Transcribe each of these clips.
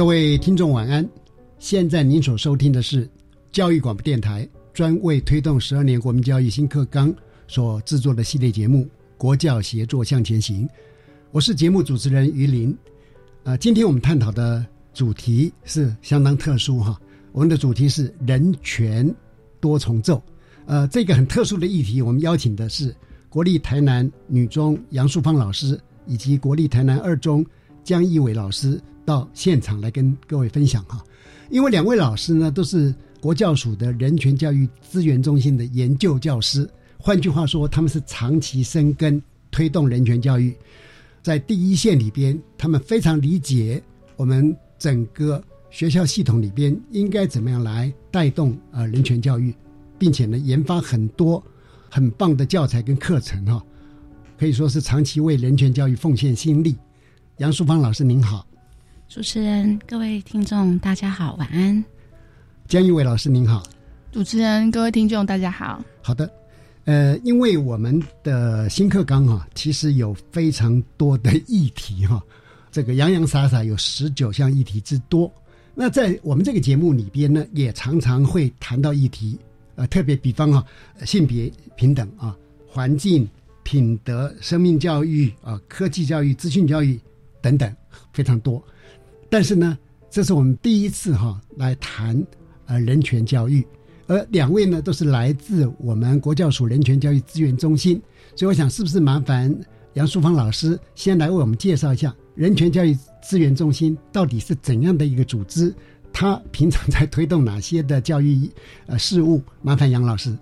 各位听众晚安，现在您所收听的是教育广播电台专为推动十二年国民教育新课纲所制作的系列节目《国教协作向前行》，我是节目主持人于林。呃，今天我们探讨的主题是相当特殊哈，我们的主题是人权多重奏。呃，这个很特殊的议题，我们邀请的是国立台南女中杨淑芳老师以及国立台南二中江义伟老师。到现场来跟各位分享哈，因为两位老师呢都是国教署的人权教育资源中心的研究教师，换句话说，他们是长期深耕推动人权教育，在第一线里边，他们非常理解我们整个学校系统里边应该怎么样来带动呃人权教育，并且呢研发很多很棒的教材跟课程哈，可以说是长期为人权教育奉献心力。杨淑芳老师您好。主持人、各位听众，大家好，晚安。江一伟老师您好。主持人、各位听众，大家好。好的，呃，因为我们的新课纲啊，其实有非常多的议题哈，这个洋洋洒洒有十九项议题之多。那在我们这个节目里边呢，也常常会谈到议题，呃，特别比方哈，性别平等啊，环境、品德、生命教育啊，科技教育、资讯教育等等，非常多。但是呢，这是我们第一次哈来谈呃人权教育，而两位呢都是来自我们国教署人权教育资源中心，所以我想是不是麻烦杨淑芳老师先来为我们介绍一下人权教育资源中心到底是怎样的一个组织？他平常在推动哪些的教育呃事务？麻烦杨老师。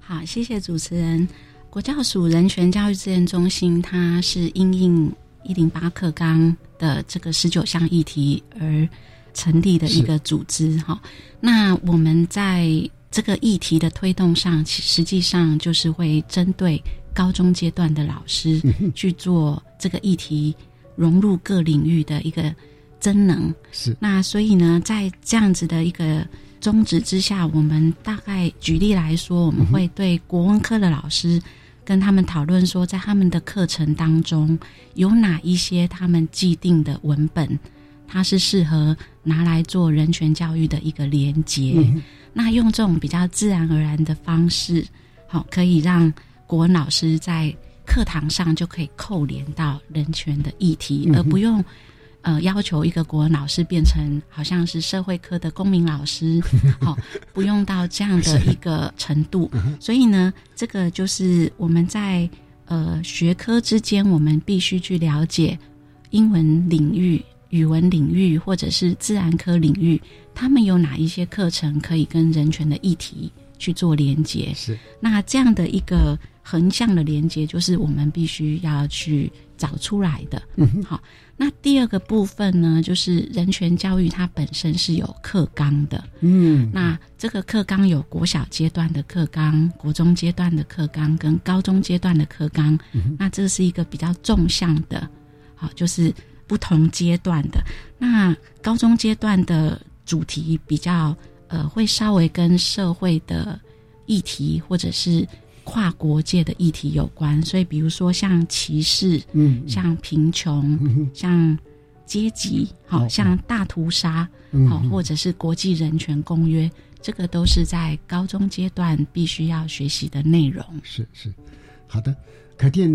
好，谢谢主持人。国教署人权教育资源中心，它是应应。一零八课纲的这个十九项议题而成立的一个组织哈，那我们在这个议题的推动上，实际上就是会针对高中阶段的老师去做这个议题融入各领域的一个增能。是那所以呢，在这样子的一个宗旨之下，我们大概举例来说，我们会对国文科的老师。跟他们讨论说，在他们的课程当中有哪一些他们既定的文本，它是适合拿来做人权教育的一个连接。那用这种比较自然而然的方式，好，可以让国文老师在课堂上就可以扣连到人权的议题，而不用。呃，要求一个国文老师变成好像是社会科的公民老师，好，不用到这样的一个程度。所以呢，这个就是我们在呃学科之间，我们必须去了解英文领域、语文领域或者是自然科领域，他们有哪一些课程可以跟人权的议题去做连接。是，那这样的一个横向的连接，就是我们必须要去找出来的。嗯，好。那第二个部分呢，就是人权教育它本身是有课纲的，嗯，那这个课纲有国小阶段的课纲、国中阶段的课纲跟高中阶段的课纲，那这是一个比较纵向的，好，就是不同阶段的。那高中阶段的主题比较呃，会稍微跟社会的议题或者是跨国界的议题有关，所以比如说像歧视，嗯，像贫穷，像阶级，好、像大屠杀，嗯好、或者是国际人权公约，这个都是在高中阶段必须要学习的内容。是是，好的，可见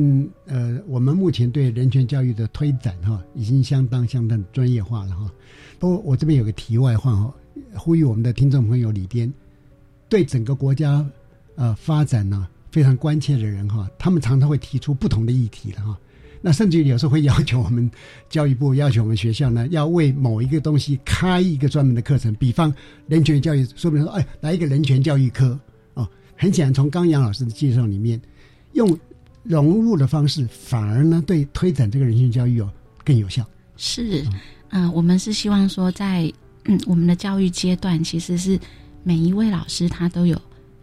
呃，我们目前对人权教育的推展哈，已经相当相当专业化了哈。不过我这边有个题外话哈，呼吁我们的听众朋友里边，对整个国家呃发展呢非常关切的人哈，他们常常会提出不同的议题的哈。那甚至于有时候会要求我们教育部要求我们学校呢，要为某一个东西开一个专门的课程，比方人权教育，说明说，哎，来一个人权教育科哦。很显然，从刚杨老师的介绍里面，用融入的方式，反而呢对推展这个人权教育哦更有效。是，嗯、我们是希望说在，嗯我们的教育阶段，其实是每一位老师他都有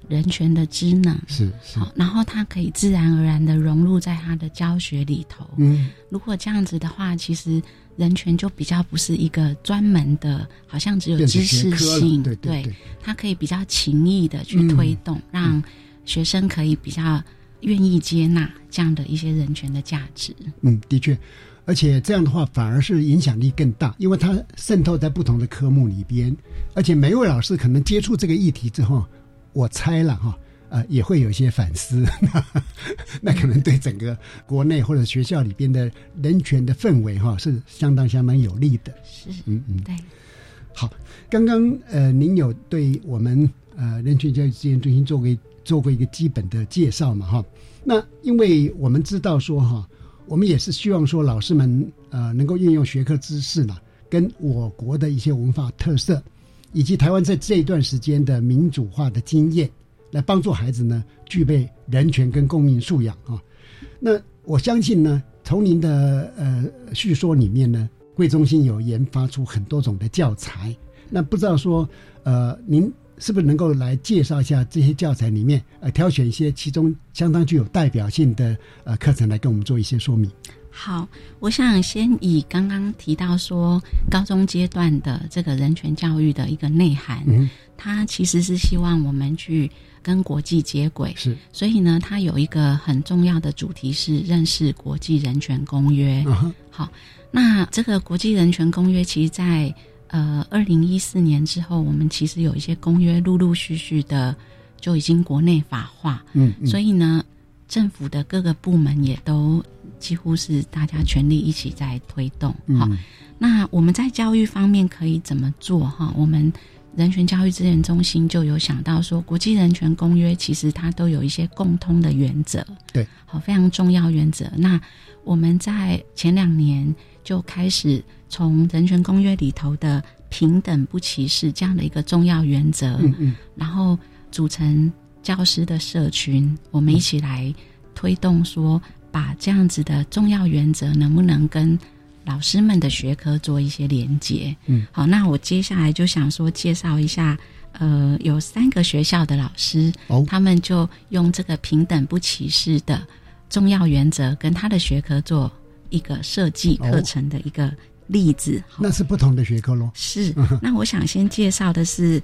人权的知能，是是，好，然后他可以自然而然的融入在他的教学里头。嗯，如果这样子的话，其实人权就比较不是一个专门的，好像只有知识性，对对对，它可以比较情意的去推动，让学生可以比较愿意接纳这样的一些人权的价值。嗯，的确，而且这样的话反而是影响力更大，因为它渗透在不同的科目里边，而且每一位老师可能接触这个议题之后，我猜了哈。呃，也会有一些反思，那可能对整个国内或者学校里边的人权的氛围哈是相当相当有利的。是，嗯嗯，对。好，刚刚呃，您有对我们呃人权教育资源中心做过做过一个基本的介绍嘛哈？那因为我们知道说哈，我们也是希望说老师们呃能够运用学科知识呢，跟我国的一些文化特色，以及台湾在这一段时间的民主化的经验，来帮助孩子呢具备人权跟公民素养啊。那我相信呢，从您的呃叙说里面呢，贵中心有研发出很多种的教材。那不知道说呃，您是不是能够来介绍一下这些教材里面呃，挑选一些其中相当具有代表性的呃课程来跟我们做一些说明？好，我想先以刚刚提到说高中阶段的这个人权教育的一个内涵，嗯，它其实是希望我们去跟国际接轨，是，所以呢，它有一个很重要的主题是认识国际人权公约。啊，好，那这个国际人权公约，其实在呃二零一四年之后，我们其实有一些公约陆陆续续的就已经国内法化，嗯，嗯。所以呢，政府的各个部门也都几乎是大家全力一起在推动。好、嗯那我们在教育方面可以怎么做？哈，我们人权教育资源中心就有想到说，国际人权公约其实它都有一些共通的原则，对，好，非常重要原则。那我们在前两年就开始从人权公约里头的平等不歧视这样的一个重要原则，嗯嗯然后组成教师的社群，我们一起来推动说，把这样子的重要原则能不能跟老师们的学科做一些连接？嗯，好，那我接下来就想说介绍一下，呃，有三个学校的老师，哦，他们就用这个平等不歧视的重要原则，跟他的学科做一个设计课程的一个例子。好那是不同的学科喽。是，那我想先介绍的是，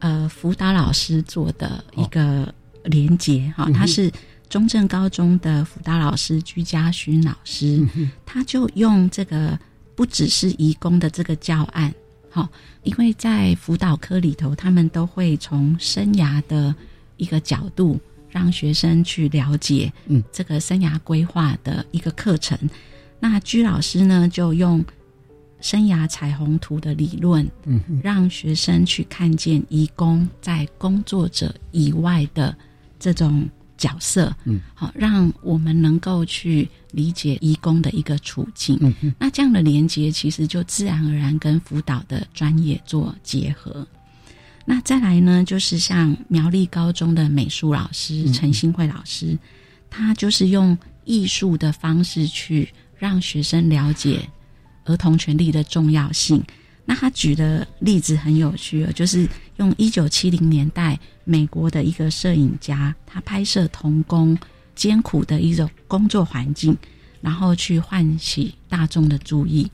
呃，辅导老师做的一个连接哈，他是中正高中的辅导老师居家勋老师，嗯他就用这个不只是移工的这个教案，好，因为在辅导科里头，他们都会从生涯的一个角度，让学生去了解，嗯，这个生涯规划的一个课程。那居老师呢，就用生涯彩虹图的理论，嗯哼。让学生去看见移工在工作者以外的这种角色，嗯，好，让我们能够去理解义工的一个处境。嗯嗯那这样的连接其实就自然而然跟辅导的专业做结合。那再来呢，就是像苗栗高中的美术老师嗯陈新慧老师，他就是用艺术的方式去让学生了解儿童权利的重要性。那他举的例子很有趣哦，就是用一九七零年代美国的一个摄影家，他拍摄童工艰苦的一种工作环境，然后去唤起大众的注意，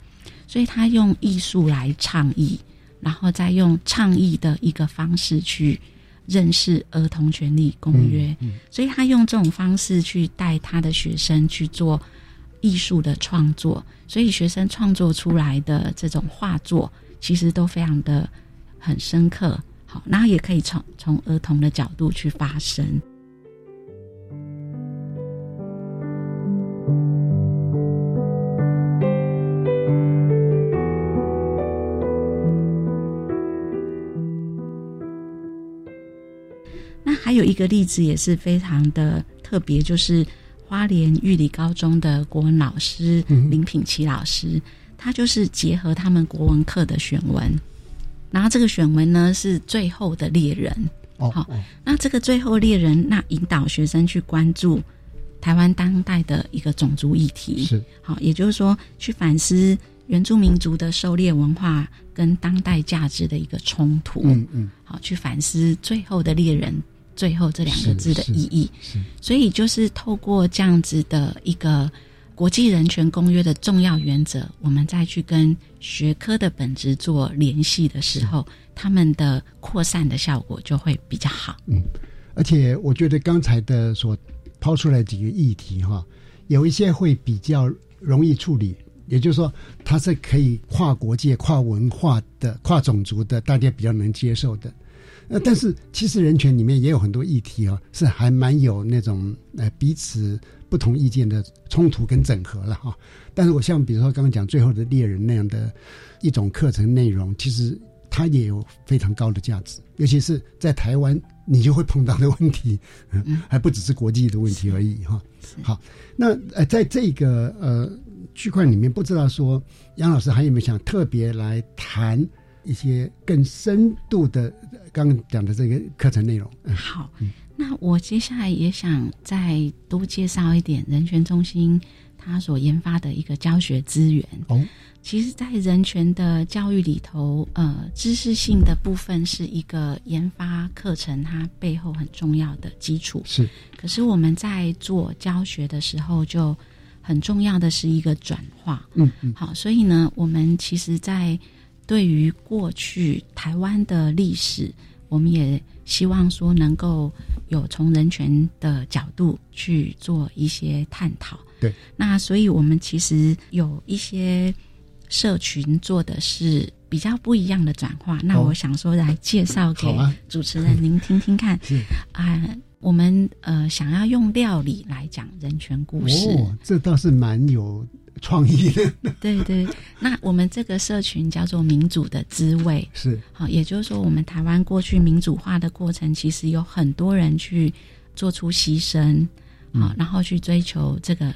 所以他用艺术来倡议，然后再用倡议的一个方式去认识《儿童权利公约》，所以他用这种方式去带他的学生去做艺术的创作，所以学生创作出来的这种画作，其实都非常的很深刻。好，然后也可以从从儿童的角度去发声。那还有一个例子也是非常的特别，就是花莲玉里高中的国文老师林品琪老师，他就是结合他们国文课的选文，然后这个选文呢是最后的猎人。哦，好，那这个最后猎人，那引导学生去关注台湾当代的一个种族议题，是。好，也就是说去反思原住民族的狩猎文化跟当代价值的一个冲突，嗯嗯，好，去反思最后的猎人，最后这两个字的意义，是所以就是透过这样子的一个国际人权公约的重要原则，我们再去跟学科的本质做联系的时候，他们的扩散的效果就会比较好。嗯，而且我觉得刚才的所抛出来几个议题哈，有一些会比较容易处理，也就是说它是可以跨国界、跨文化的、跨种族的，大家比较能接受的。呃，但是其实人权里面也有很多议题哦，是还蛮有那种呃彼此不同意见的冲突跟整合了哈。但是我像比如说刚刚讲最后的猎人那样的一种课程内容，其实它也有非常高的价值，尤其是在台湾，你就会碰到的问题，嗯，还不只是国际的问题而已哈。好，那呃，在这个呃区块里面，不知道说杨老师还有没有想特别来谈一些更深度的刚刚讲的这个课程内容？嗯好，那我接下来也想再多介绍一点人权中心它所研发的一个教学资源。哦，其实，在人权的教育里头，呃，知识性的部分是一个研发课程它背后很重要的基础。是可是我们在做教学的时候，就很重要的是一个转化。嗯嗯好，所以呢，我们其实，在对于过去台湾的历史，我们也希望说能够有从人权的角度去做一些探讨。对，那所以我们其实有一些社群做的是比较不一样的转化。那哦我想说来介绍给主持人您听听看。是啊、我们呃想要用料理来讲人权故事。哦，这倒是蛮有创意的。对对，那我们这个社群叫做民主的滋味。是。好，也就是说，我们台湾过去民主化的过程，其实有很多人去做出牺牲，好、然后去追求这个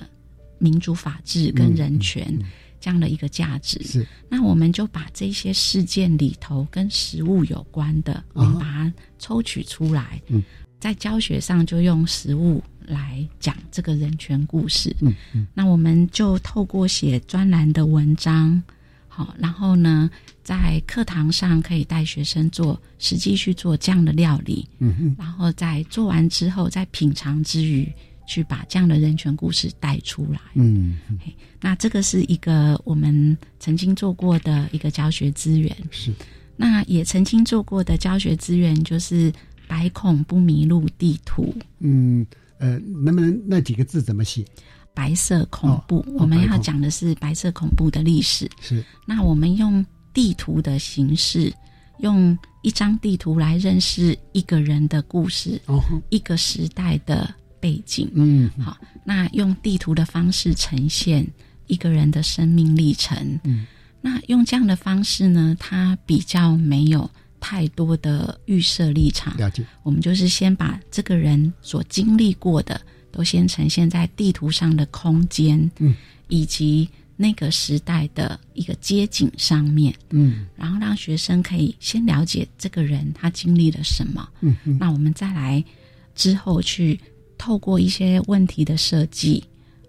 民主、法治跟人权、这样的一个价值。是。那我们就把这些事件里头跟食物有关的，我们把它抽取出来，嗯。在教学上就用食物来讲这个人权故事。嗯嗯那我们就透过写专栏的文章，好，然后呢，在课堂上可以带学生做实际去做这样的料理，嗯嗯然后在做完之后，在品尝之余，去把这样的人权故事带出来。嗯那这个是一个我们曾经做过的一个教学资源，是那也曾经做过的教学资源就是百孔不迷路地图。嗯呃，能不能那几个字怎么写？白色恐怖，我们要讲的是白色恐怖的历史。是那我们用地图的形式，用一张地图来认识一个人的故事，哦，一个时代的背景。嗯好，那用地图的方式呈现一个人的生命历程。嗯，那用这样的方式呢，它比较没有太多的预设立场。了解。我们就是先把这个人所经历过的，都先呈现在地图上的空间，嗯，以及那个时代的一个街景上面，嗯然后让学生可以先了解这个人他经历了什么。嗯嗯那我们再来之后去透过一些问题的设计，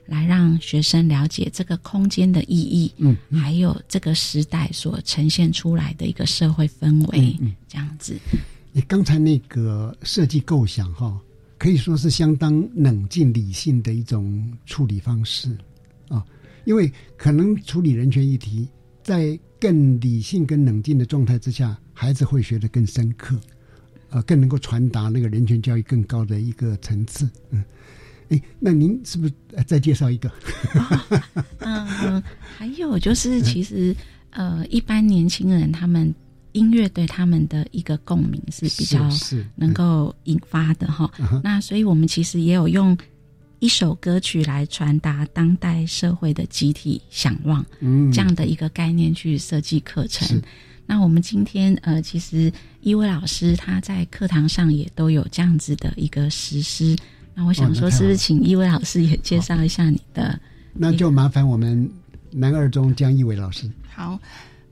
来让学生了解这个空间的意义，嗯还有这个时代所呈现出来的一个社会氛围，嗯这样子。你刚才那个设计构想哈，可以说是相当冷静理性的一种处理方式啊，因为可能处理人权议题，在更理性、跟冷静的状态之下，孩子会学得更深刻，呃，更能够传达那个人权教育更高的一个层次。嗯，哎，那您是不是再介绍一个？嗯，还有就是，其实呃，一般年轻人他们音乐对他们的一个共鸣是比较能够引发的哈。那所以我们其实也有用。一首歌曲来传达当代社会的集体想望，嗯，这样的一个概念去设计课程。那我们今天呃，其实一位老师他在课堂上也都有这样子的一个实施。那我想说，是不是请一位老师也介绍一下你的？那就麻烦我们南二中江一伟老师。好。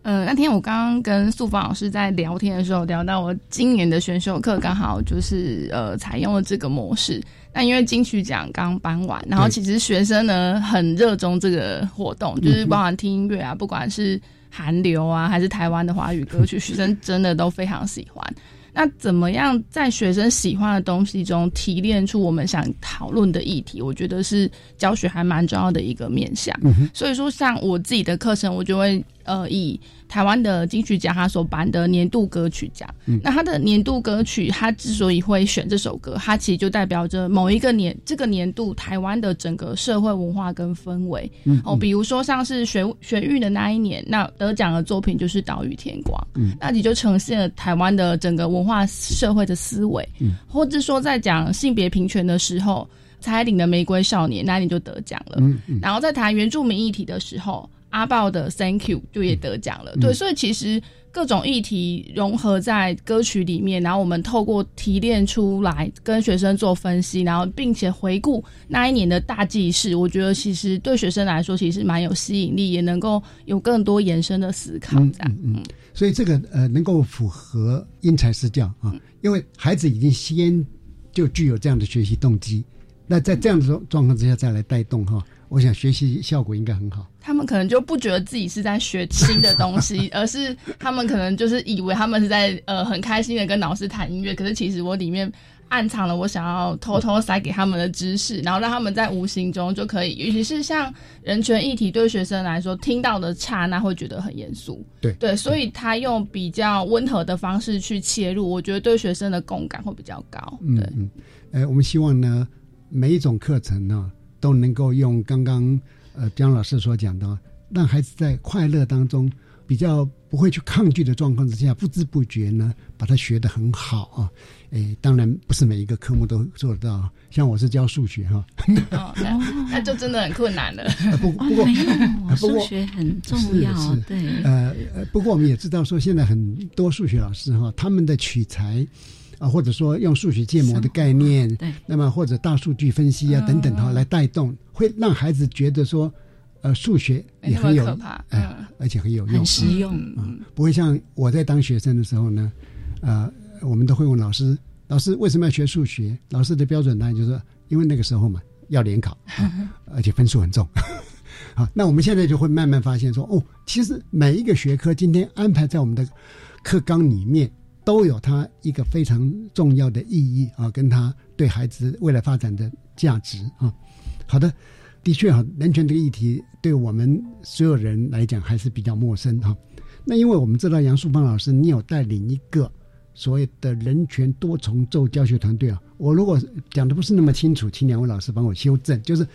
呃，那天我刚刚跟素芳老师在聊天的时候，聊到我今年的选修课刚好就是呃采用了这个模式。那因为金曲奖刚颁完，然后其实学生呢很热衷这个活动，就是 包含听音乐啊，不管是韩流啊还是台湾的华语歌曲，学生真的都非常喜欢。那怎么样在学生喜欢的东西中提炼出我们想讨论的议题？我觉得是教学还蛮重要的一个面向。所以说，像我自己的课程，我就会呃以。台湾的金曲奖，他所颁的年度歌曲奖。那他的年度歌曲，他之所以会选这首歌，它其实就代表着某一个年这个年度台湾的整个社会文化跟氛围。哦，比如说像是学学运的那一年，那得奖的作品就是《岛屿天光》，那你就呈现了台湾的整个文化社会的思维。或者说在讲性别平权的时候，蔡依的《玫瑰少年》那你就得奖了。然后在谈原住民议题的时候。阿豹的 Thank You 就也得奖了，对，所以其实各种议题融合在歌曲里面，然后我们透过提炼出来，跟学生做分析，然后并且回顾那一年的大记事，我觉得其实对学生来说其实蛮有吸引力，也能够有更多延伸的思考。这样，嗯，所以这个呃能够符合因材施教啊，因为孩子已经先就具有这样的学习动机，那在这样的状状况之下再来带动哈。我想学习效果应该很好。他们可能就不觉得自己是在学新的东西，而是他们可能就是以为他们是在呃很开心的跟老师谈音乐。可是其实我里面暗藏了我想要偷偷塞给他们的知识，然后让他们在无形中就可以，尤其是像人权议题对学生来说，听到的刹那会觉得很严肃。对对，所以他用比较温和的方式去切入，我觉得对学生的共感会比较高。对，嗯，呃，我们希望呢，每一种课程呢。都能够用刚刚呃姜老师所讲的，让孩子在快乐当中比较不会去抗拒的状况之下，不知不觉呢把它学得很好啊。诶，当然不是每一个科目都做得到，像我是教数学哈，哦，那就真的很困难了。不不过数学很重要，对。呃呃，不过我们也知道说，现在很多数学老师哈，他们的取材。啊，或者说用数学建模的概念，对，那么或者大数据分析啊等等哈，来带动，会让孩子觉得说，呃，数学也很有，哎，而且很有用，很实用，嗯，不会像我在当学生的时候呢，呃，我们都会问老师，老师为什么要学数学？老师的标准答案就是因为那个时候嘛要联考，而且分数很重。好，那我们现在就会慢慢发现说，哦，其实每一个学科今天安排在我们的课纲里面。都有它一个非常重要的意义啊，跟它对孩子未来发展的价值啊。好的，的确哈，人权这个议题对我们所有人来讲还是比较陌生哈。那因为我们知道杨树芳老师，你有带领一个所谓的人权多重奏教学团队啊。我如果讲的不是那么清楚，请两位老师帮我修正。就是，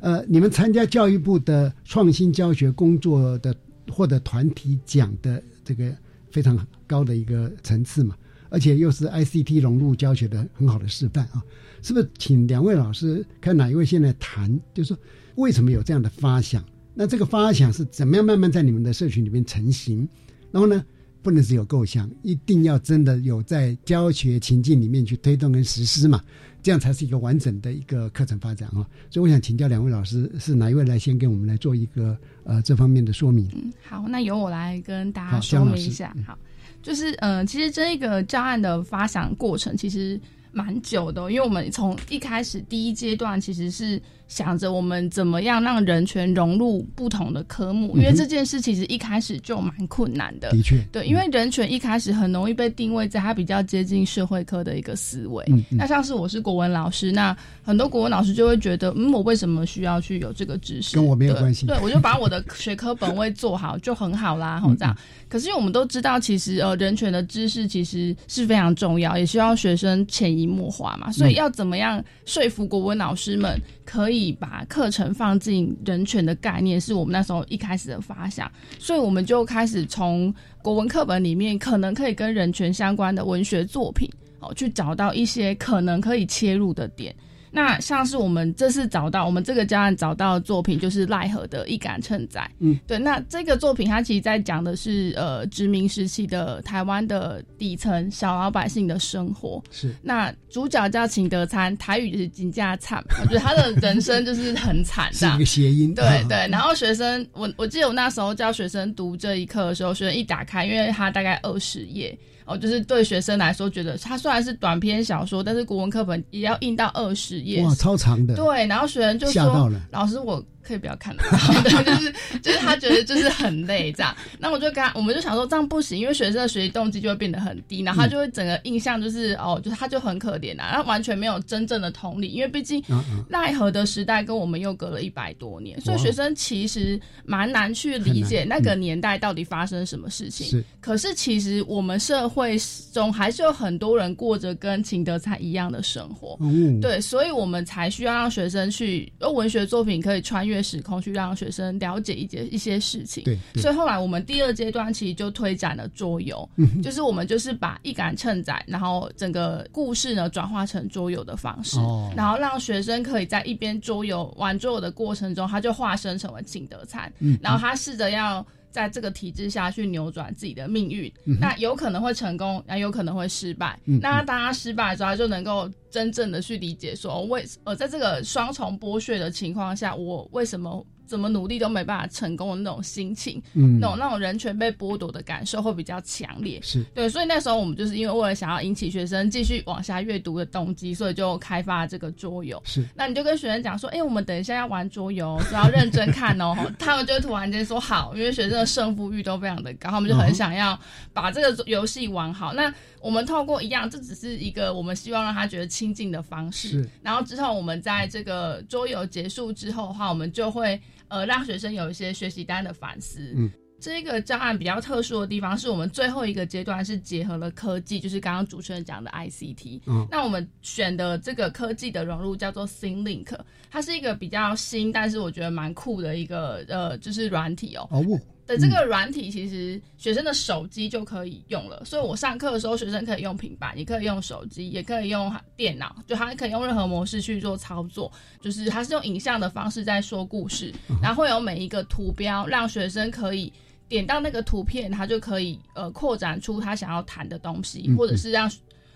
呃，你们参加教育部的创新教学工作的获得团体奖的这个。非常高的一个层次嘛，而且又是 ICT 融入教学的很好的示范啊！是不是？请两位老师看哪一位现在谈，就是说为什么有这样的发想？那这个发想是怎么样慢慢在你们的社群里面成型？然后呢，不能只有构想，一定要真的有在教学情境里面去推动跟实施嘛？这样才是一个完整的一个课程发展啊！所以我想请教两位老师，是哪一位来先给我们来做一个呃这方面的说明？嗯，好，那由我来跟大家说明一下。好，就是呃，其实这个教案的发想过程其实蛮久的，因为我们从一开始第一阶段其实是想着我们怎么样让人权融入不同的科目，因为这件事其实一开始就蛮困难的。的确，对，因为人权一开始很容易被定位在它比较接近社会科的一个思维。嗯嗯那像是我是国文老师，那很多国文老师就会觉得，嗯，我为什么需要去有这个知识？跟我没有关系对，我就把我的学科本位做好就很好啦，嗯吼这样。可是因为我们都知道，其实呃，人权的知识其实是非常重要，也需要学生潜移默化嘛。所以要怎么样说服国文老师们可以把课程放进人权的概念，是我们那时候一开始的发想。所以我们就开始从国文课本里面可能可以跟人权相关的文学作品，哦，去找到一些可能可以切入的点。那像是我们这次找到，我们这个教案找到的作品就是赖和的《一杆秤仔》。嗯，对。那这个作品它其实在讲的是呃殖民时期的台湾的底层小老百姓的生活。是那主角叫秦德参，台语就是金家惨，我觉得他的人生就是很惨的是一。个谐音。对啊 对，然后学生，我我记得我那时候教学生读这一课的时候，学生一打开，因为他大概二十页，哦，就是对学生来说，觉得它虽然是短篇小说，但是国文课本也要印到二十页。哇，超长的，对，然后学生就说吓到了：“老师，我可以不要看了。”对，就是就是他觉得就是很累这样。那我就跟他，我们就想说这样不行，因为学生的学习动机就会变得很低，然后他就会整个印象就是、哦，就是他就很可怜啊，他完全没有真正的同理，因为毕竟奈何的时代跟我们又隔了一百多年，所以学生其实蛮难去理解那个年代到底发生什么事情。是可是其实我们社会中还是有很多人过着跟秦德才一样的生活。嗯，对，所以我们才需要让学生去，用文学作品可以穿越时空，去让学生了解一些一些事情。对对所以后来我们第二阶段其实就推展了桌游，嗯就是我们就是把一杆秤仔，然后整个故事呢转化成桌游的方式，哦然后让学生可以在一边桌游玩桌游的过程中，他就化身成为景德灿，嗯然后他试着要。在这个体制下去扭转自己的命运，那有可能会成功，那有可能会失败。嗯那当他失败之后，他就能够真正的去理解说，为呃，在这个双重剥削的情况下，我为什么怎么努力都没办法成功的那种心情，嗯那种那种人权被剥夺的感受会比较强烈。是对，所以那时候我们就是因为为了想要引起学生继续往下阅读的动机，所以就开发这个桌游。是那你就跟学生讲说，哎、我们等一下要玩桌游，所以要认真看哦。他们就会突然间说好，因为学生的胜负欲都非常的高，他们就很想要把这个游戏玩好。那我们透过一样，这只是一个我们希望让他觉得亲近的方式是。然后之后我们在这个桌游结束之后的话，我们就会呃让学生有一些学习单的反思。嗯。这个教案比较特殊的地方，是我们最后一个阶段是结合了科技，就是刚刚主持人讲的 ICT。嗯那我们选的这个科技的融入叫做 ThinkLink，它是一个比较新，但是我觉得蛮酷的一个呃，就是软体哦。哦，的这个软体其实学生的手机就可以用了，所以我上课的时候，学生可以用平板，也可以用手机，也可以用电脑，就他可以用任何模式去做操作。就是他是用影像的方式在说故事，然后会有每一个图标，让学生可以点到那个图片，他就可以呃扩展出他想要谈的东西，嗯或者是让。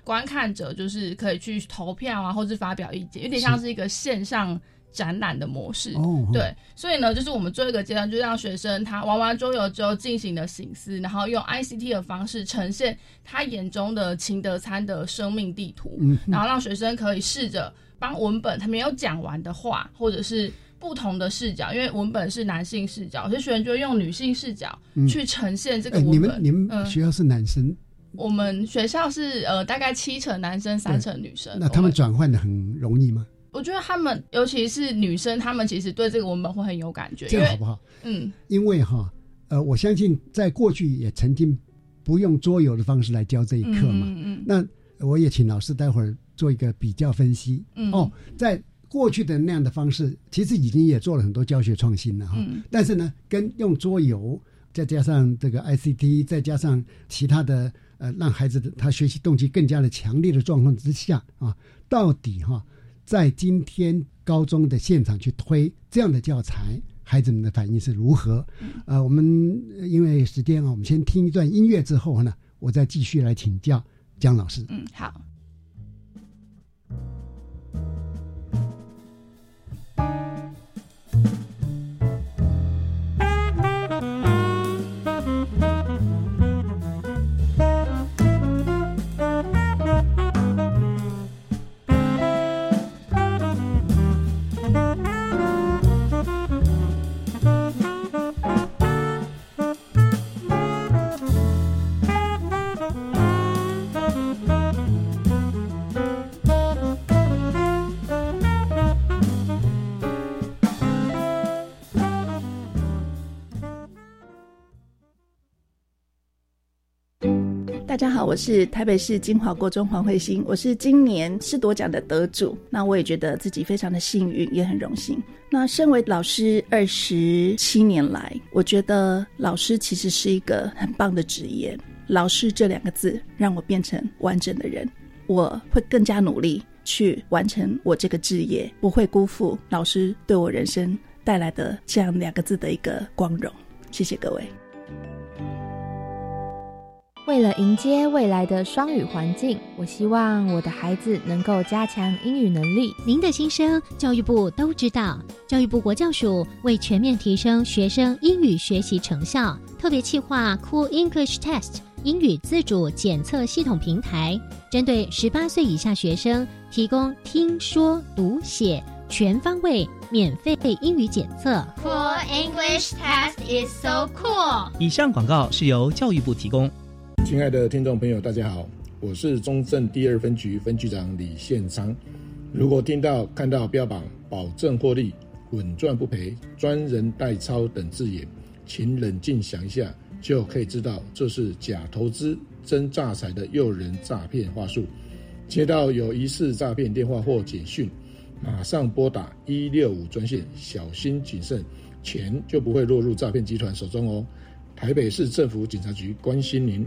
观看者就是可以去投票啊，或是发表意见，有点像是一个线上展览的模式。哦，对，所以呢，就是我们最后一个阶段，就让学生他玩完桌游之后进行的醒思，然后用 ICT 的方式呈现他眼中的秦德参的生命地图，嗯然后让学生可以试着帮文本他没有讲完的话，或者是不同的视角，因为文本是男性视角，有些学生就会用女性视角去呈现这个哎，文本。你们你们嗯学校是男生，我们学校是呃大概七成男生，三成女生。那他们转换的很容易吗？我觉得他们尤其是女生，他们其实对这个文本会很有感觉，这样好不好？嗯因为哈，呃，我相信在过去也曾经不用桌游的方式来教这一课嘛。嗯嗯那我也请老师待会儿做一个比较分析。嗯哦，在过去的那样的方式，其实已经也做了很多教学创新了哈。嗯但是呢，跟用桌游，再加上这个 ICT，再加上其他的呃，让孩子的他学习动机更加的强烈的状况之下啊，到底哈，在今天高中的现场去推这样的教材，孩子们的反应是如何？呃，我们呃因为时间啊，我们先听一段音乐之后呢，我再继续来请教姜老师。嗯，好。大家好，我是台北市金华国中黄慧欣，我是今年师铎奖的得主。那我也觉得自己非常的幸运，也很荣幸。那身为老师二十七年来，我觉得老师其实是一个很棒的职业。老师这两个字让我变成完整的人，我会更加努力去完成我这个职业，不会辜负老师对我人生带来的这样两个字的一个光荣。谢谢各位。为了迎接未来的双语环境，我希望我的孩子能够加强英语能力。您的心声，教育部都知道。教育部国教署为全面提升学生英语学习成效，特别计划 Cool English Test 英语自主检测系统平台，针对十八岁以下学生提供听说读写全方位免费英语检测。Cool English Test is so cool。以上广告是由教育部提供。亲爱的听众朋友，大家好，我是中正第二分局分局长李宪昌。如果听到、看到标榜保证获利、稳赚不赔、专人代操等字眼，请冷静想一下，就可以知道这是假投资、真诈财的诱人诈骗话术。接到有疑似诈骗电话或简讯，马上拨打一六五专线，小心谨慎，钱就不会落入诈骗集团手中哦。台北市政府警察局关心您。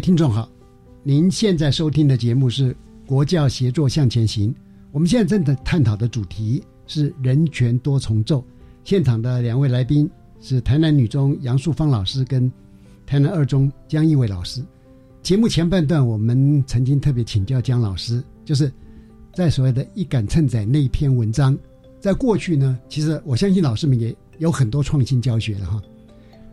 听众好，您现在收听的节目是《国教协作向前行》。我们现在正在探讨的主题是人权多重奏。现场的两位来宾是台南女中杨素芳老师跟。台南二中江一伟老师，节目前半段我们曾经特别请教江老师，就是在所谓的一杆秤仔那篇文章，在过去呢，其实我相信老师们也有很多创新教学的哈。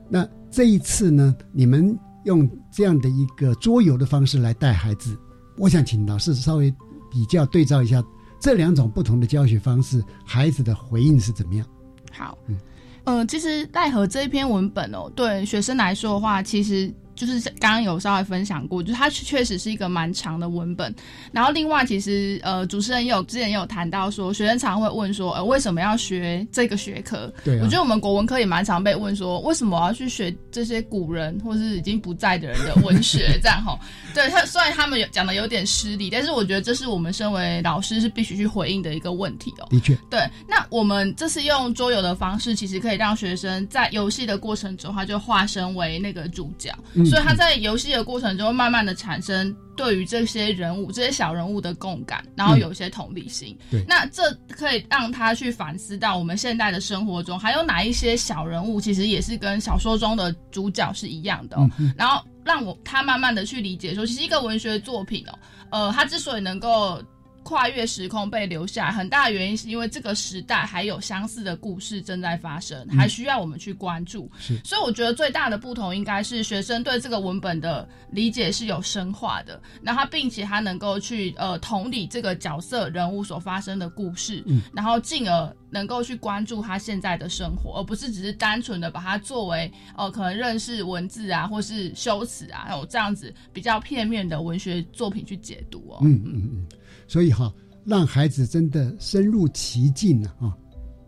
那这一次呢，你们用这样的一个桌游的方式来带孩子，我想请老师稍微比较对照一下这两种不同的教学方式，孩子的回应是怎么样？好，嗯。嗯，其实奈何这一篇文本哦，对学生来说的话，其实。就是刚刚有稍微分享过，就是它确实是一个蛮长的文本。然后另外，其实呃，主持人也有之前也有谈到说，学生常会问说，呃，为什么要学这个学科？对，我觉得我们国文科也蛮常被问说，为什么我要去学这些古人或是已经不在的人的文学？这样哈，对他虽然他们有讲的有点失礼，但是我觉得这是我们身为老师是必须去回应的一个问题哦。的确，对。那我们这次用桌游的方式，其实可以让学生在游戏的过程中，他就化身为那个主角。所以他在游戏的过程中，慢慢的产生对于这些人物、这些小人物的共感，然后有一些同理心。对，那这可以让他去反思到我们现代的生活中，还有哪一些小人物，其实也是跟小说中的主角是一样的。然后让我他慢慢的去理解说，其实一个文学作品哦，呃，他之所以能够。跨越时空被留下，很大的原因是因为这个时代还有相似的故事正在发生，还需要我们去关注。所以我觉得最大的不同应该是学生对这个文本的理解是有深化的，然后并且他能够去呃同理这个角色人物所发生的故事，然后进而能够去关注他现在的生活，而不是只是单纯的把它作为呃可能认识文字啊或是修辞啊有这样子比较片面的文学作品去解读哦。嗯嗯嗯。所以哈，让孩子真的深入其境了啊，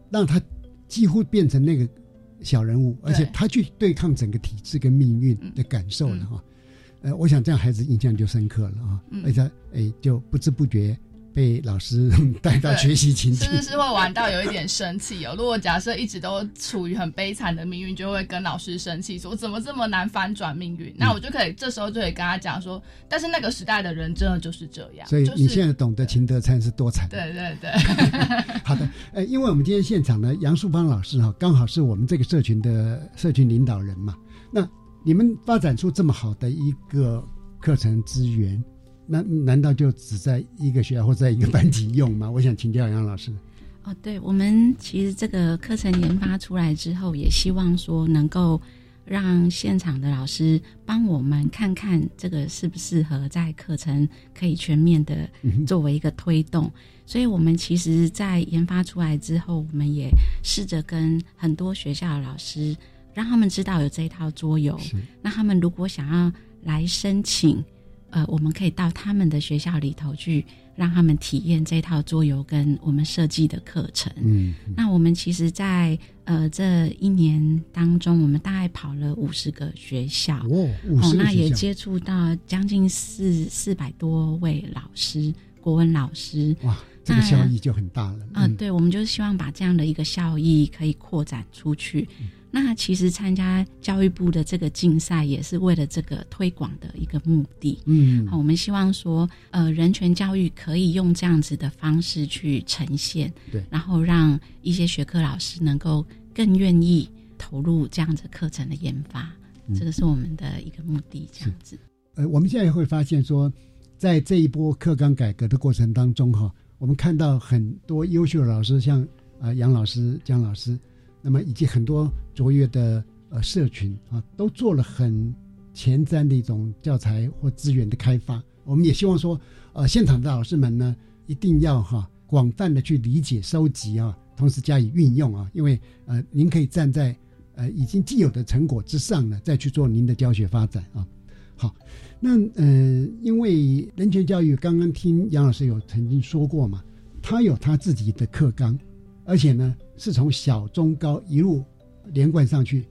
让他几乎变成那个小人物，而且他去对抗整个体制跟命运的感受了哈。呃，我想这样孩子印象就深刻了啊，而且哎就不知不觉被老师 带到学习情境，甚至是会玩到有一点生气哦。如果假设一直都处于很悲惨的命运，就会跟老师生气，说怎么这么难翻转命运？那我就可以这时候就可以跟他讲说，但是那个时代的人真的就是这样。所以你现在懂得秦德灿是多惨。对对对。好的，呃，因为我们今天现场呢，杨树芳老师哈，刚好是我们这个社群的社群领导人嘛。那你们发展出这么好的一个课程资源。那难道就只在一个学校或在一个班级用吗？我想请教杨老师。哦，对，我们其实这个课程研发出来之后，也希望说能够让现场的老师帮我们看看这个适不适合在课程可以全面的作为一个推动。所以我们其实，在研发出来之后，我们也试着跟很多学校的老师，让他们知道有这一套桌游。那他们如果想要来申请。呃，我们可以到他们的学校里头去，让他们体验这套桌游跟我们设计的课程。嗯，那我们其实，在呃这一年当中，我们大概跑了五十个学校，哦，那也接触到将近四四百多位老师，国文老师。哇，这个效益就很大了。嗯，对，我们就是希望把这样的一个效益可以扩展出去。那其实参加教育部的这个竞赛，也是为了这个推广的一个目的。嗯，好，我们希望说，呃，人权教育可以用这样子的方式去呈现，对，然后让一些学科老师能够更愿意投入这样子课程的研发，这个是我们的一个目的。这样子，呃，我们现在会发现说，在这一波课纲改革的过程当中，哈，我们看到很多优秀的老师，像啊杨老师、江老师。那么以及很多卓越的呃社群啊，都做了很前瞻的一种教材或资源的开发。我们也希望说，呃，现场的老师们呢，一定要哈广泛的去理解、收集啊，同时加以运用啊。因为呃，您可以站在呃已经既有的成果之上呢，再去做您的教学发展啊。好，那呃，因为人权教育，刚刚听杨老师有曾经说过嘛，他有他自己的课纲。而且呢，是从小中高一路连贯上去，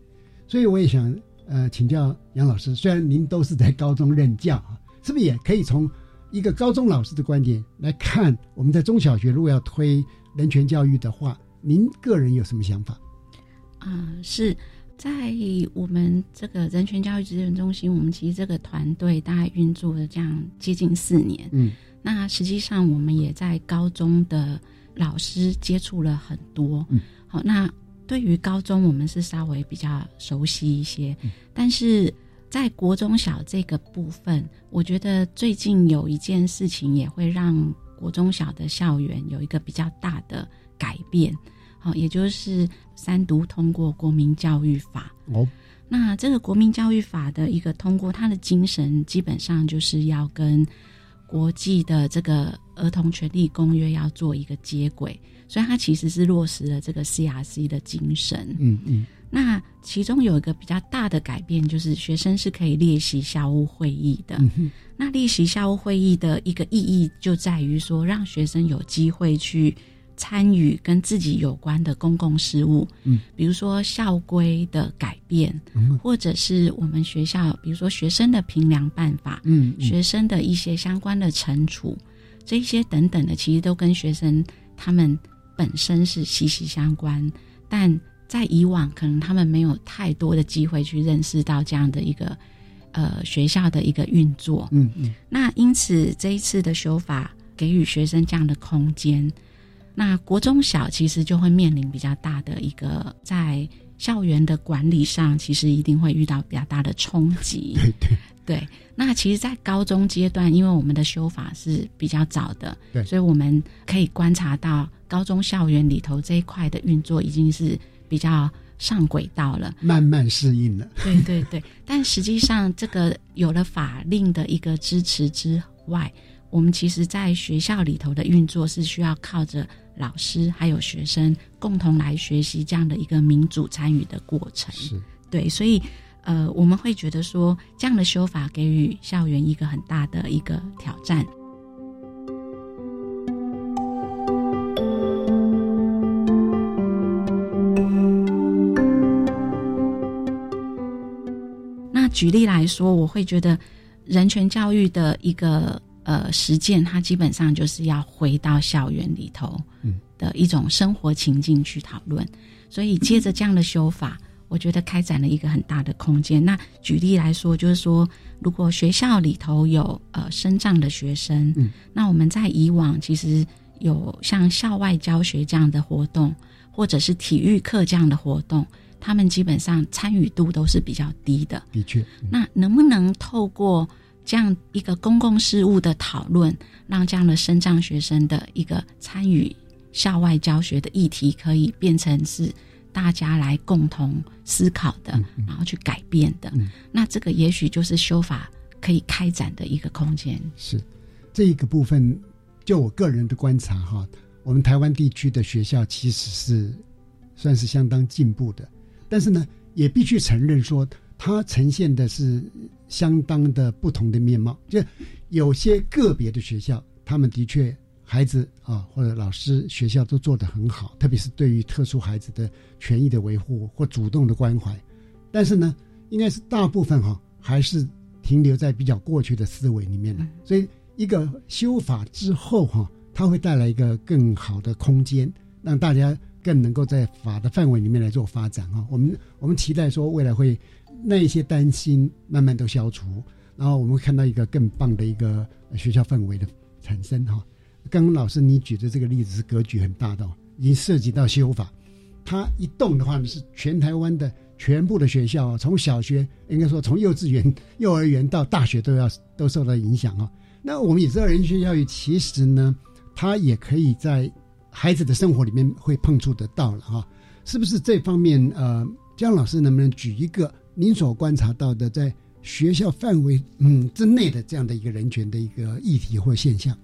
所以我也想呃请教杨老师，虽然您都是在高中任教啊，是不是也可以从一个高中老师的观点来看，我们在中小学如果要推人权教育的话，您个人有什么想法？啊，是在我们这个人权教育资源中心，我们其实这个团队大概运作了这样接近四年，嗯，那实际上我们也在高中的。老师接触了很多，好，那对于高中我们是稍微比较熟悉一些，但是在国中小这个部分，我觉得最近有一件事情也会让国中小的校园有一个比较大的改变，好，也就是三读通过国民教育法。哦，那这个国民教育法的一个通过，它的精神基本上就是要跟。国际的这个儿童权利公约要做一个接轨，所以它其实是落实了这个 CRC 的精神。嗯嗯。那其中有一个比较大的改变，就是学生是可以列席校务会议的。那列席校务会议的一个意义就在于说，让学生有机会去。参与跟自己有关的公共事务，嗯，比如说校规的改变，或者是我们学校，比如说学生的评量办法，嗯，学生的一些相关的惩处，这些等等的，其实都跟学生他们本身是息息相关。但在以往，可能他们没有太多的机会去认识到这样的一个呃学校的一个运作，嗯嗯。那因此这一次的修法，给予学生这样的空间。那国中小其实就会面临比较大的一个在校园的管理上，其实一定会遇到比较大的冲击。对对对。那其实，在高中阶段，因为我们的修法是比较早的，对，所以我们可以观察到高中校园里头这一块的运作已经是比较上轨道了，慢慢适应了。对对对。但实际上，这个有了法令的一个支持之外，我们其实在学校里头的运作是需要靠着。老师还有学生共同来学习这样的一个民主参与的过程，是对，所以呃，我们会觉得说这样的修法给予校园一个很大的一个挑战。那举例来说，我会觉得人权教育的一个。呃实践，它基本上就是要回到校园里头的一种生活情境去讨论。所以接着这样的修法，我觉得开展了一个很大的空间。那举例来说，就是说，如果学校里头有呃身障的学生，嗯那我们在以往其实有像校外教学这样的活动，或者是体育课这样的活动，他们基本上参与度都是比较低的。的确，那能不能透过这样一个公共事务的讨论，让这样的身障学生的一个参与？校外教学的议题可以变成是大家来共同思考的，然后去改变的。那这个也许就是修法可以开展的一个空间。是这一个部分，就我个人的观察哈，我们台湾地区的学校其实是算是相当进步的，但是呢，也必须承认说，它呈现的是相当的不同的面貌。就有些个别的学校，他们的确。孩子啊，或者老师、学校都做得很好，特别是对于特殊孩子的权益的维护或主动的关怀。但是呢，应该是大部分哈还是停留在比较过去的思维里面的。所以，一个修法之后哈，它会带来一个更好的空间，让大家更能够在法的范围里面来做发展啊。我们我们期待说，未来会那一些担心慢慢都消除，然后我们会看到一个更棒的一个学校氛围的产生哈。刚刚老师你举的这个例子是格局很大的，已经涉及到修法。它一动的话呢，是全台湾的全部的学校，从小学应该说从幼稚园、幼儿园到大学都要都受到影响啊。那我们也知道，人权教育其实呢，它也可以在孩子的生活里面会碰触得到了哈。是不是这方面呃，江老师能不能举一个您所观察到的在学校范围嗯之内的这样的一个人权的一个议题或现象？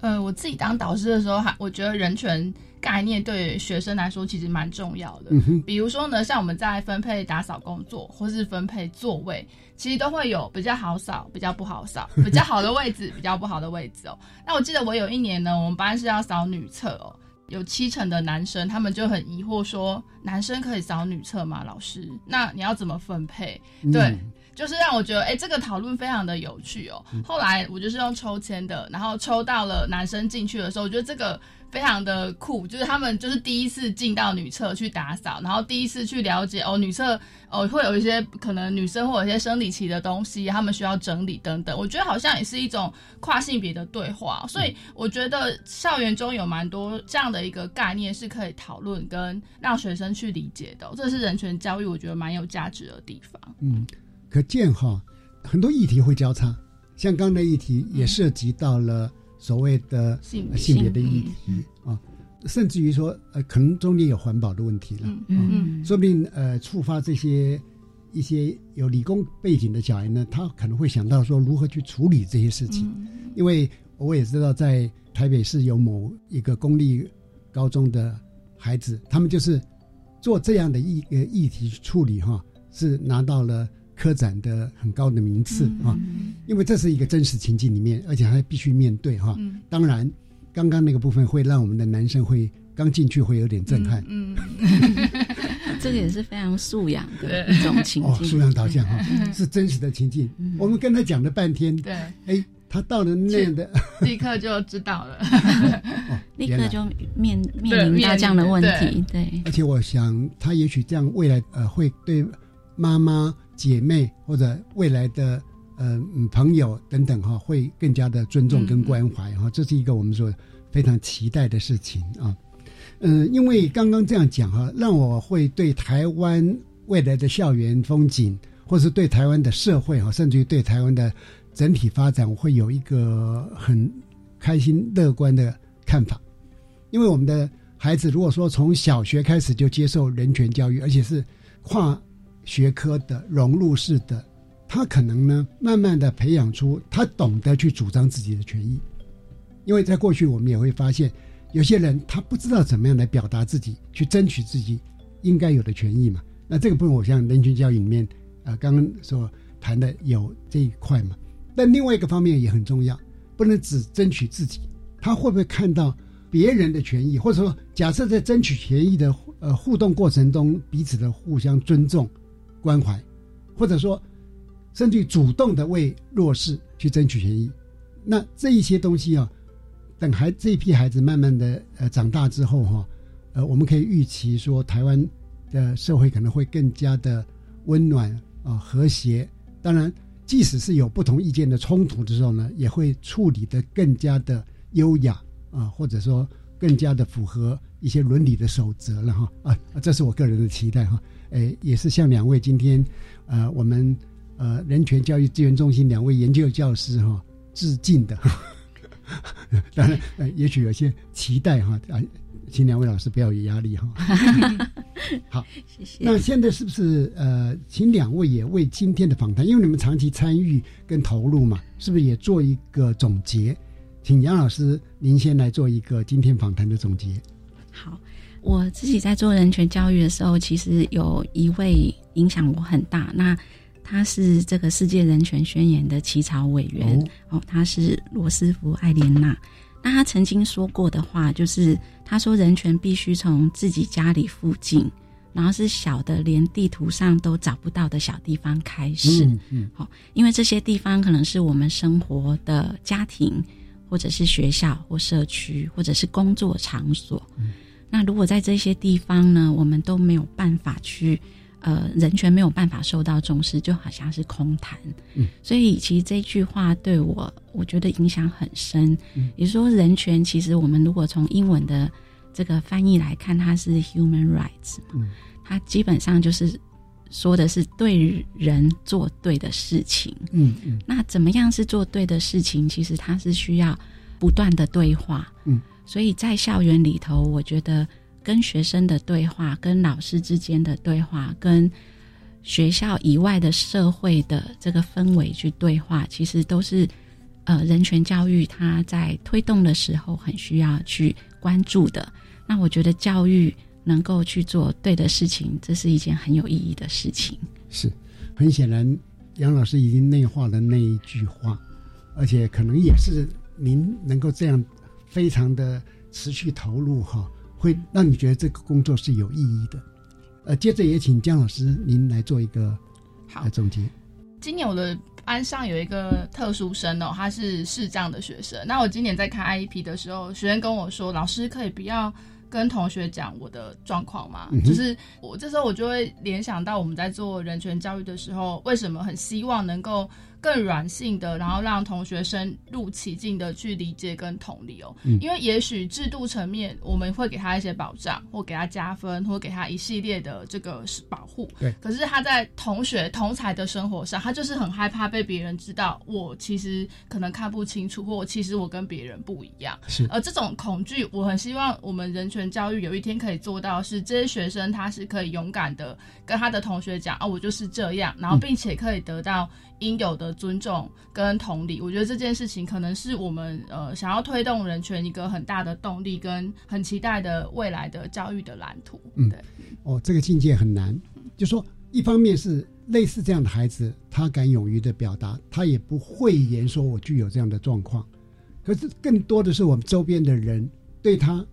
好。呃，我自己当导师的时候，还我觉得人权概念对学生来说其实蛮重要的。比如说呢，像我们在分配打扫工作或是分配座位，其实都会有比较好扫、比较不好扫、比较好的位置、比较不好的位置哦。那我记得我有一年呢，我们班是要扫女厕哦，有七成的男生，他们就很疑惑说：“男生可以扫女厕吗？老师，那你要怎么分配？”对。就是让我觉得，哎，这个讨论非常的有趣哦。后来我就是用抽签的，然后抽到了男生进去的时候，我觉得这个非常的酷，就是他们就是第一次进到女厕去打扫，然后第一次去了解哦，女厕哦会有一些可能女生或有一些生理期的东西，他们需要整理等等。我觉得好像也是一种跨性别的对话，所以我觉得校园中有蛮多这样的一个概念是可以讨论跟让学生去理解的，这是人权教育我觉得蛮有价值的地方。嗯。可见哈，很多议题会交叉，像刚才议题也涉及到了所谓的性别的议题啊，甚至于说呃，可能中间有环保的问题了，嗯嗯，说不定呃，触发这些一些有理工背景的小孩呢，他可能会想到说如何去处理这些事情，因为我也知道在台北市有某一个公立高中的孩子，他们就是做这样的议呃议题处理哈，是拿到了。科展的很高的名次啊，因为这是一个真实情境里面，而且还必须面对哈。当然，刚刚那个部分会让我们的男生会刚进去会有点震撼。嗯，这个也是非常素养的一种情境，素养导向哈，是真实的情境。我们跟他讲了半天，对，哎，他到了那样的，立刻就知道了，立刻就面面临到这样的问题。对，而且我想，他也许这样未来呃会对妈妈。姐妹或者未来的呃朋友等等哈，会更加的尊重跟关怀哈，这是一个我们说非常期待的事情啊。嗯，因为刚刚这样讲哈，让我会对台湾未来的校园风景，或是对台湾的社会哈，甚至于对台湾的整体发展，我会有一个很开心乐观的看法。因为我们的孩子如果说从小学开始就接受人权教育，而且是跨。学科的融入式的，他可能呢，慢慢的培养出他懂得去主张自己的权益，因为在过去我们也会发现，有些人他不知道怎么样来表达自己，去争取自己应该有的权益嘛。那这个部分，我像人权教育里面啊，刚刚所谈的有这一块嘛。但另外一个方面也很重要，不能只争取自己，他会不会看到别人的权益，或者说，假设在争取权益的呃互动过程中，彼此的互相尊重。关怀，或者说，甚至主动的为弱势去争取权益，那这一些东西啊，等孩这一批孩子慢慢的呃长大之后哈，呃，我们可以预期说，台湾的社会可能会更加的温暖啊和谐。当然，即使是有不同意见的冲突的时候呢，也会处理的更加的优雅啊，或者说更加的符合一些伦理的守则了哈啊，这是我个人的期待哈。诶，也是向两位今天呃我们呃人权教育资源中心两位研究教师哈致敬的。当然，呃，也许有些期待哈啊，请两位老师不要有压力哈。好，谢谢。那现在是不是呃，请两位也为今天的访谈，因为你们长期参与跟投入嘛，是不是也做一个总结？请杨老师您先来做一个今天访谈的总结。好，我自己在做人权教育的时候，其实有一位影响我很大。那他是这个世界人权宣言的起草委员哦，他是罗斯福·艾莲娜。那他曾经说过的话，就是他说人权必须从自己家里附近，然后是小的连地图上都找不到的小地方开始。嗯，好，因为这些地方可能是我们生活的家庭，或者是学校或社区，或者是工作场所。那如果在这些地方呢，我们都没有办法去。呃，人权没有办法受到重视，就好像是空谈。嗯，所以其实这句话对我，我觉得影响很深。嗯，也说人权，其实我们如果从英文的这个翻译来看，它是 human rights。嗯，它基本上就是说的是对人做对的事情。嗯嗯，那怎么样是做对的事情？其实它是需要不断的对话。嗯，所以在校园里头，我觉得。跟学生的对话，跟老师之间的对话，跟学校以外的社会的这个氛围去对话，其实都是呃人权教育它在推动的时候很需要去关注的。那我觉得教育能够去做对的事情，这是一件很有意义的事情。是，很显然杨老师已经内化了那一句话，而且可能也是您能够这样非常的持续投入哈。会让你觉得这个工作是有意义的，呃，接着也请姜老师您来做一个好总结。今年我的班上有一个特殊生哦，他是视障的学生。那我今年在看 IEP 的时候，学生跟我说：“老师可以不要跟同学讲我的状况吗？”就是我这时候我就会联想到我们在做人权教育的时候，为什么很希望能够。更软性的，然后让同学深入其境的去理解跟同理哦。嗯，因为也许制度层面我们会给他一些保障，或给他加分，或给他一系列的这个保护。对。可是他在同学同才的生活上，他就是很害怕被别人知道我其实可能看不清楚，或其实我跟别人不一样。是。而这种恐惧，我很希望我们人权教育有一天可以做到，是这些学生他是可以勇敢的跟他的同学讲啊，我就是这样，然后并且可以得到。应有的尊重跟同理，我觉得这件事情可能是我们呃想要推动人权一个很大的动力，跟很期待的未来的教育的蓝图。嗯，对。哦，这个境界很难。就说一方面是类似这样的孩子，他敢勇于的表达，他也不讳言说我具有这样的状况。可是更多的是我们周边的人对他，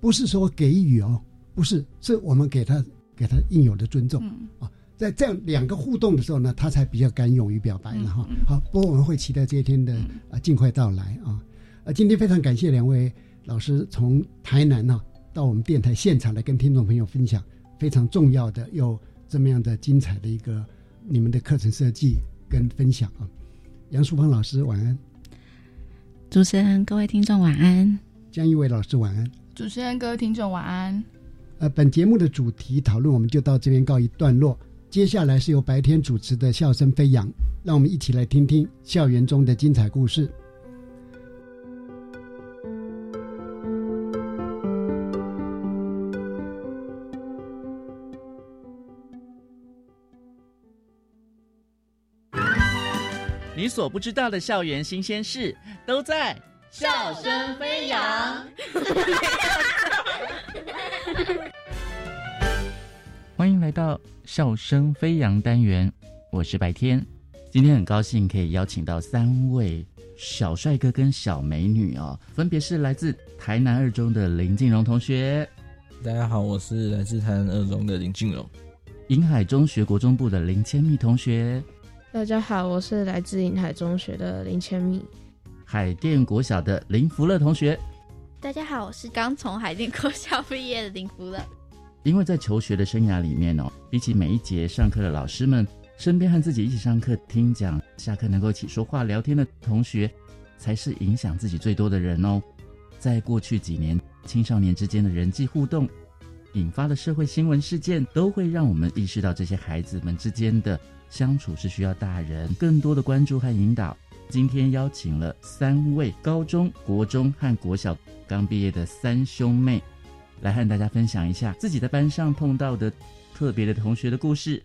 不是说给予哦，不是，是我们给他给他应有的尊重嗯啊。在这样两个互动的时候呢，他才比较敢勇于表白了哈。好，不过我们会期待这一天的啊尽快到来啊。呃，今天非常感谢两位老师从台南呢到我们电台现场来跟听众朋友分享非常重要的又这么样的精彩的一个你们的课程设计跟分享啊。杨淑芳老师晚安，主持人各位听众晚安，江一伟老师晚安，主持人各位听众晚安。呃，本节目的主题讨论我们就到这边告一段落。接下来是由白天主持的《笑声飞扬》，让我们一起来听听校园中的精彩故事。你所不知道的校园新鲜事，都在《笑声飞扬》。欢迎来到笑声飞扬单元，我是白天。今天很高兴可以邀请到三位小帅哥跟小美女哦，分别是来自台南二中的林静荣同学。大家好，我是来自台南二中的林静荣。银海中学国中部的林千蜜同学。大家好，我是来自银海中学的林千蜜。海淀国小的林福乐同学。大家好，我是刚从海淀国小毕业的林福乐。因为在求学的生涯里面哦，比起每一节上课的老师们，身边和自己一起上课、听讲、下课能够一起说话、聊天的同学，才是影响自己最多的人哦。在过去几年，青少年之间的人际互动引发的社会新闻事件，都会让我们意识到这些孩子们之间的相处是需要大人更多的关注和引导。今天邀请了三位高中国中和国小刚毕业的三兄妹，来和大家分享一下自己在班上碰到的特别的同学的故事，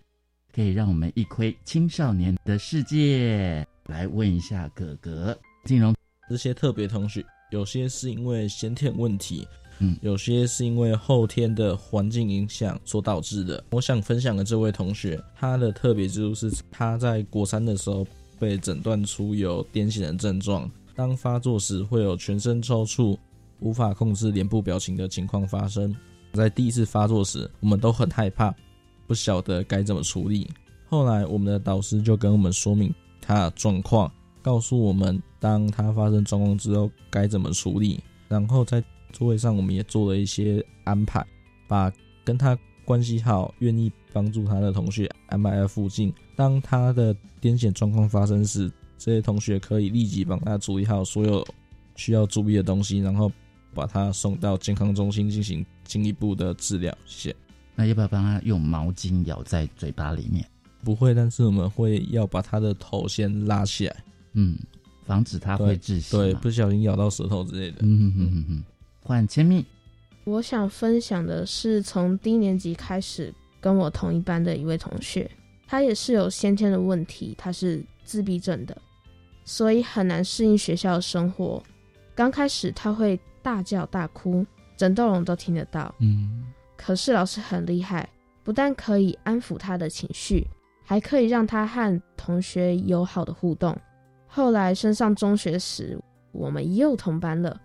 可以让我们一窥青少年的世界。来问一下哥哥金荣，这些特别同学，有些是因为先天问题，嗯，有些是因为后天的环境影响所导致的。我想分享的这位同学，他的特别之处是他在国三的时候。被诊断出有癫痫的症状，当发作时会有全身抽搐、无法控制脸部表情的情况发生。在第一次发作时，我们都很害怕，不晓得该怎么处理。后来，我们的导师就跟我们说明他的状况，告诉我们当他发生状况之后该怎么处理。然后在座位上，我们也做了一些安排，把跟他关系好、愿意帮助他的同学安排在附近。当他的癫痫状况发生时，这些同学可以立即帮他处理好所有需要注意的东西，然后把他送到健康中心进行进一步的治疗。谢谢。那要不要帮他用毛巾咬在嘴巴里面？不会，但是我们会要把他的头先拉起来，嗯，防止他会窒息，对，不小心咬到舌头之类的。嗯嗯嗯嗯。换签密，我想分享的是从低年级开始跟我同一班的一位同学。他也是有先天的问题，他是自闭症的，所以很难适应学校的生活。刚开始他会大叫大哭，整栋楼都听得到。嗯，可是老师很厉害，不但可以安抚他的情绪，还可以让他和同学友好的互动。后来升上中学时，我们又同班了。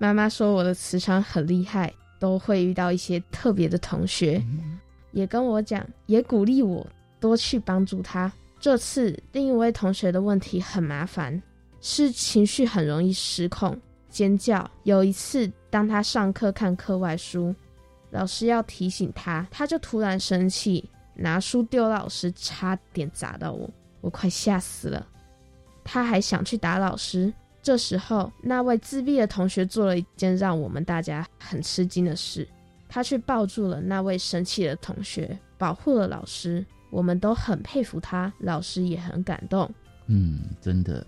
妈妈说我的磁场很厉害，都会遇到一些特别的同学，也跟我讲，也鼓励我。多去帮助他。这次另一位同学的问题很麻烦，是情绪很容易失控，尖叫。有一次，当他上课看课外书，老师要提醒他，他就突然生气，拿书丢老师，差点砸到我，我快吓死了。他还想去打老师。这时候，那位自闭的同学做了一件让我们大家很吃惊的事，他去抱住了那位生气的同学，保护了老师。我们都很佩服他，老师也很感动。嗯，真的，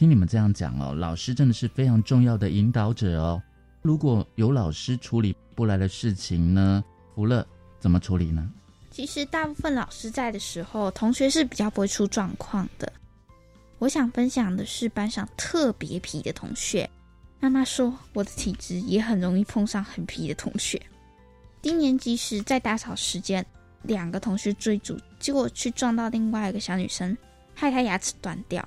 听你们这样讲哦，老师真的是非常重要的引导者哦。如果有老师处理不来的事情呢，福乐怎么处理呢？其实大部分老师在的时候，同学是比较不会出状况的。我想分享的是班上特别皮的同学。妈妈说，我的体质也很容易碰上很皮的同学。低年级时在打扫时间。两个同学追逐，结果去撞到另外一个小女生，害她牙齿断掉。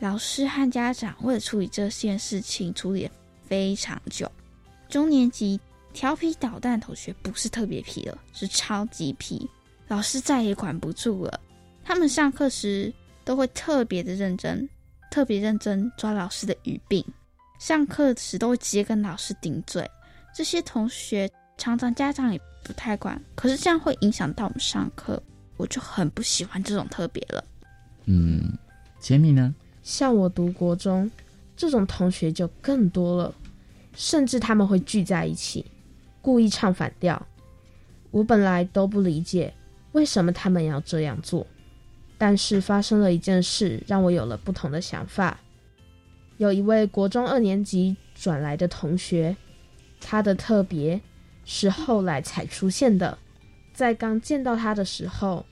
老师和家长为了处理这件事情，处理非常久。中年级调皮捣蛋同学不是特别皮了，是超级皮，老师再也管不住了。他们上课时都会特别的认真，特别认真抓老师的语病，上课时都会直接跟老师顶嘴。这些同学常常家长也。不太管，可是这样会影响到我们上课，我就很不喜欢这种特别了。嗯，杰米呢？像我读国中，这种同学就更多了，甚至他们会聚在一起，故意唱反调。我本来都不理解为什么他们要这样做，但是发生了一件事，让我有了不同的想法。有一位国中二年级转来的同学，他的特别。是后来才出现的。在刚见到他的时候，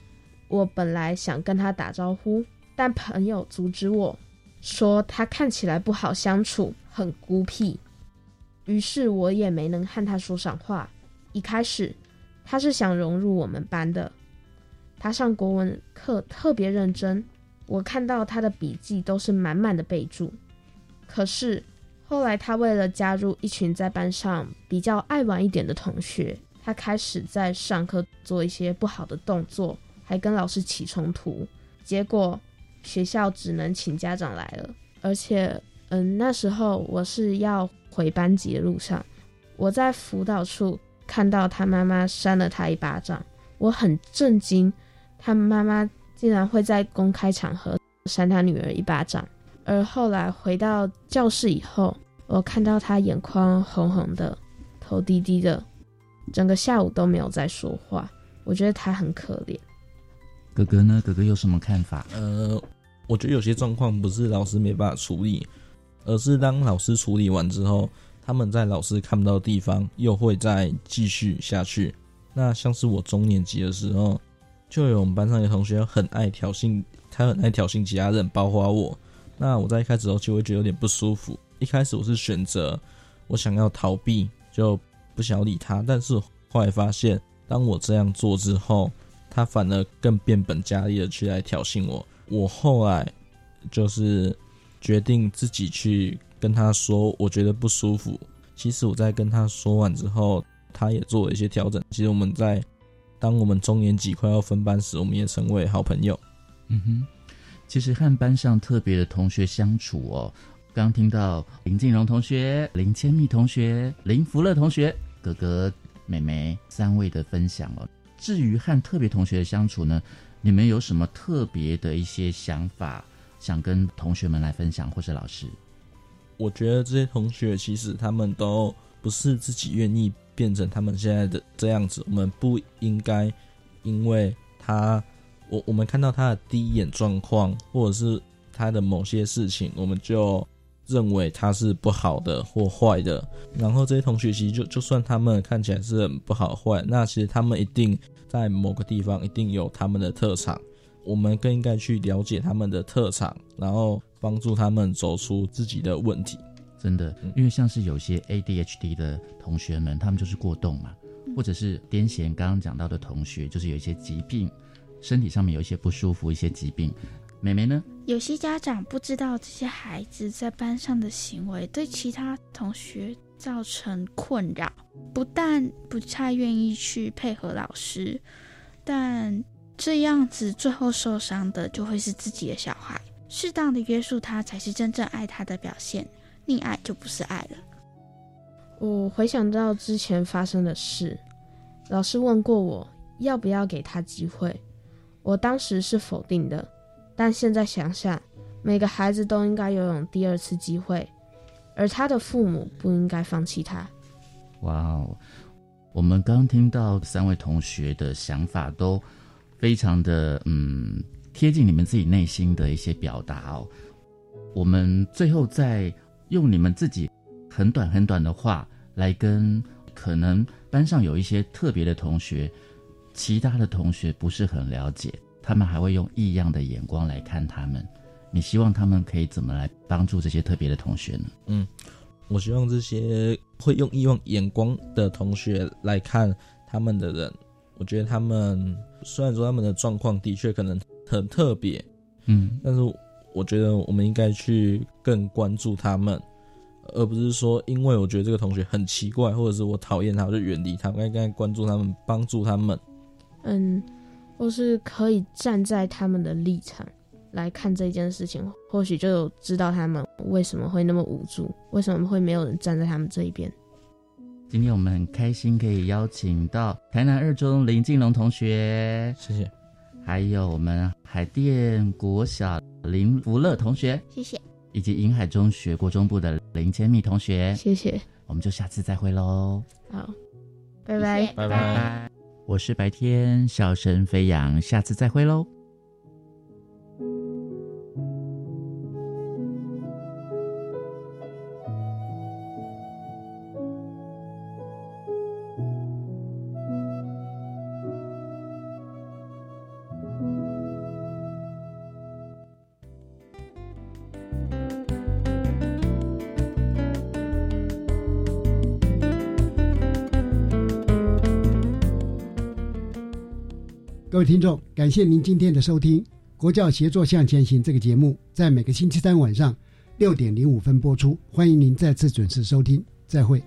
我本来想跟他打招呼，但朋友阻止我，说他看起来不好相处，很孤僻。于是我也没能和他说上话。一开始，他是想融入我们班的。他上国文课特别认真，我看到他的笔记都是满满的备注。可是。后来，他为了加入一群在班上比较爱玩一点的同学，他开始在上课做一些不好的动作，还跟老师起冲突。结果学校只能请家长来了，而且嗯，那时候我是要回班级的路上，我在辅导处看到他妈妈扇了他一巴掌，我很震惊，他妈妈竟然会在公开场合扇他女儿一巴掌。而后来回到教室以后，我看到他眼眶红红的，头低低的，整个下午都没有再说话。我觉得他很可怜。哥哥呢？哥哥有什么看法？呃，我觉得有些状况不是老师没办法处理。而是当老师处理完之后，他们在老师看不到的地方又会再继续下去。那像是我中年级的时候，就有我们班上有同学很爱挑衅，他很爱挑衅其他人，包括我。那我在一开始的时候就会觉得有点不舒服。一开始我是选择我想要逃避，就不想理他。但是后来发现，当我这样做之后，他反而更变本加厉的去来挑衅我。我后来就是。决定自己去跟他说，我觉得不舒服。其实我在跟他说完之后，他也做了一些调整。其实我们在当我们中年级快要分班时，我们也成为好朋友。嗯哼，其实和班上特别的同学相处哦，刚听到林静荣同学、林千蜜同学、林福乐同学、哥哥、妹妹三位的分享哦。至于和特别同学的相处呢，你们有什么特别的一些想法？想跟同学们来分享，或者老师，我觉得这些同学其实他们都不是自己愿意变成他们现在的这样子。我们不应该因为他，我我们看到他的第一眼状况，或者是他的某些事情，我们就认为他是不好的或坏的。然后这些同学其实就就算他们看起来是很不好坏，那其实他们一定在某个地方一定有他们的特长。我们更应该去了解他们的特长，然后帮助他们走出自己的问题。真的，因为像是有些 ADHD 的同学们，他们就是过动嘛，或者是癫痫。刚刚讲到的同学，就是有一些疾病，身体上面有一些不舒服，一些疾病。妹妹呢？有些家长不知道这些孩子在班上的行为对其他同学造成困扰，不但不太愿意去配合老师，但。这样子，最后受伤的就会是自己的小孩。适当的约束他，才是真正爱他的表现。溺爱就不是爱了。我回想到之前发生的事，老师问过我要不要给他机会，我当时是否定的。但现在想想，每个孩子都应该拥有第二次机会，而他的父母不应该放弃他。哇哦，我们刚听到三位同学的想法都。非常的嗯贴近你们自己内心的一些表达哦。我们最后再用你们自己很短很短的话来跟可能班上有一些特别的同学，其他的同学不是很了解，他们还会用异样的眼光来看他们。你希望他们可以怎么来帮助这些特别的同学呢？嗯，我希望这些会用异样眼光的同学来看他们的人。我觉得他们虽然说他们的状况的确可能很特别，嗯，但是我觉得我们应该去更关注他们，而不是说因为我觉得这个同学很奇怪，或者是我讨厌他，我就远离他。应该关注他们，帮助他们。嗯，或是可以站在他们的立场来看这件事情，或许就知道他们为什么会那么无助，为什么会没有人站在他们这一边。今天我们很开心可以邀请到台南二中林静龙同学，谢谢，还有我们海淀国小林福乐同学，谢谢，以及银海中学国中部的林千蜜同学，谢谢，我们就下次再会喽，好，拜拜，拜拜，我是白天笑声飞扬，下次再会喽。听众，感谢您今天的收听《国教协作向前行》这个节目，在每个星期三晚上六点零五分播出，欢迎您再次准时收听，再会。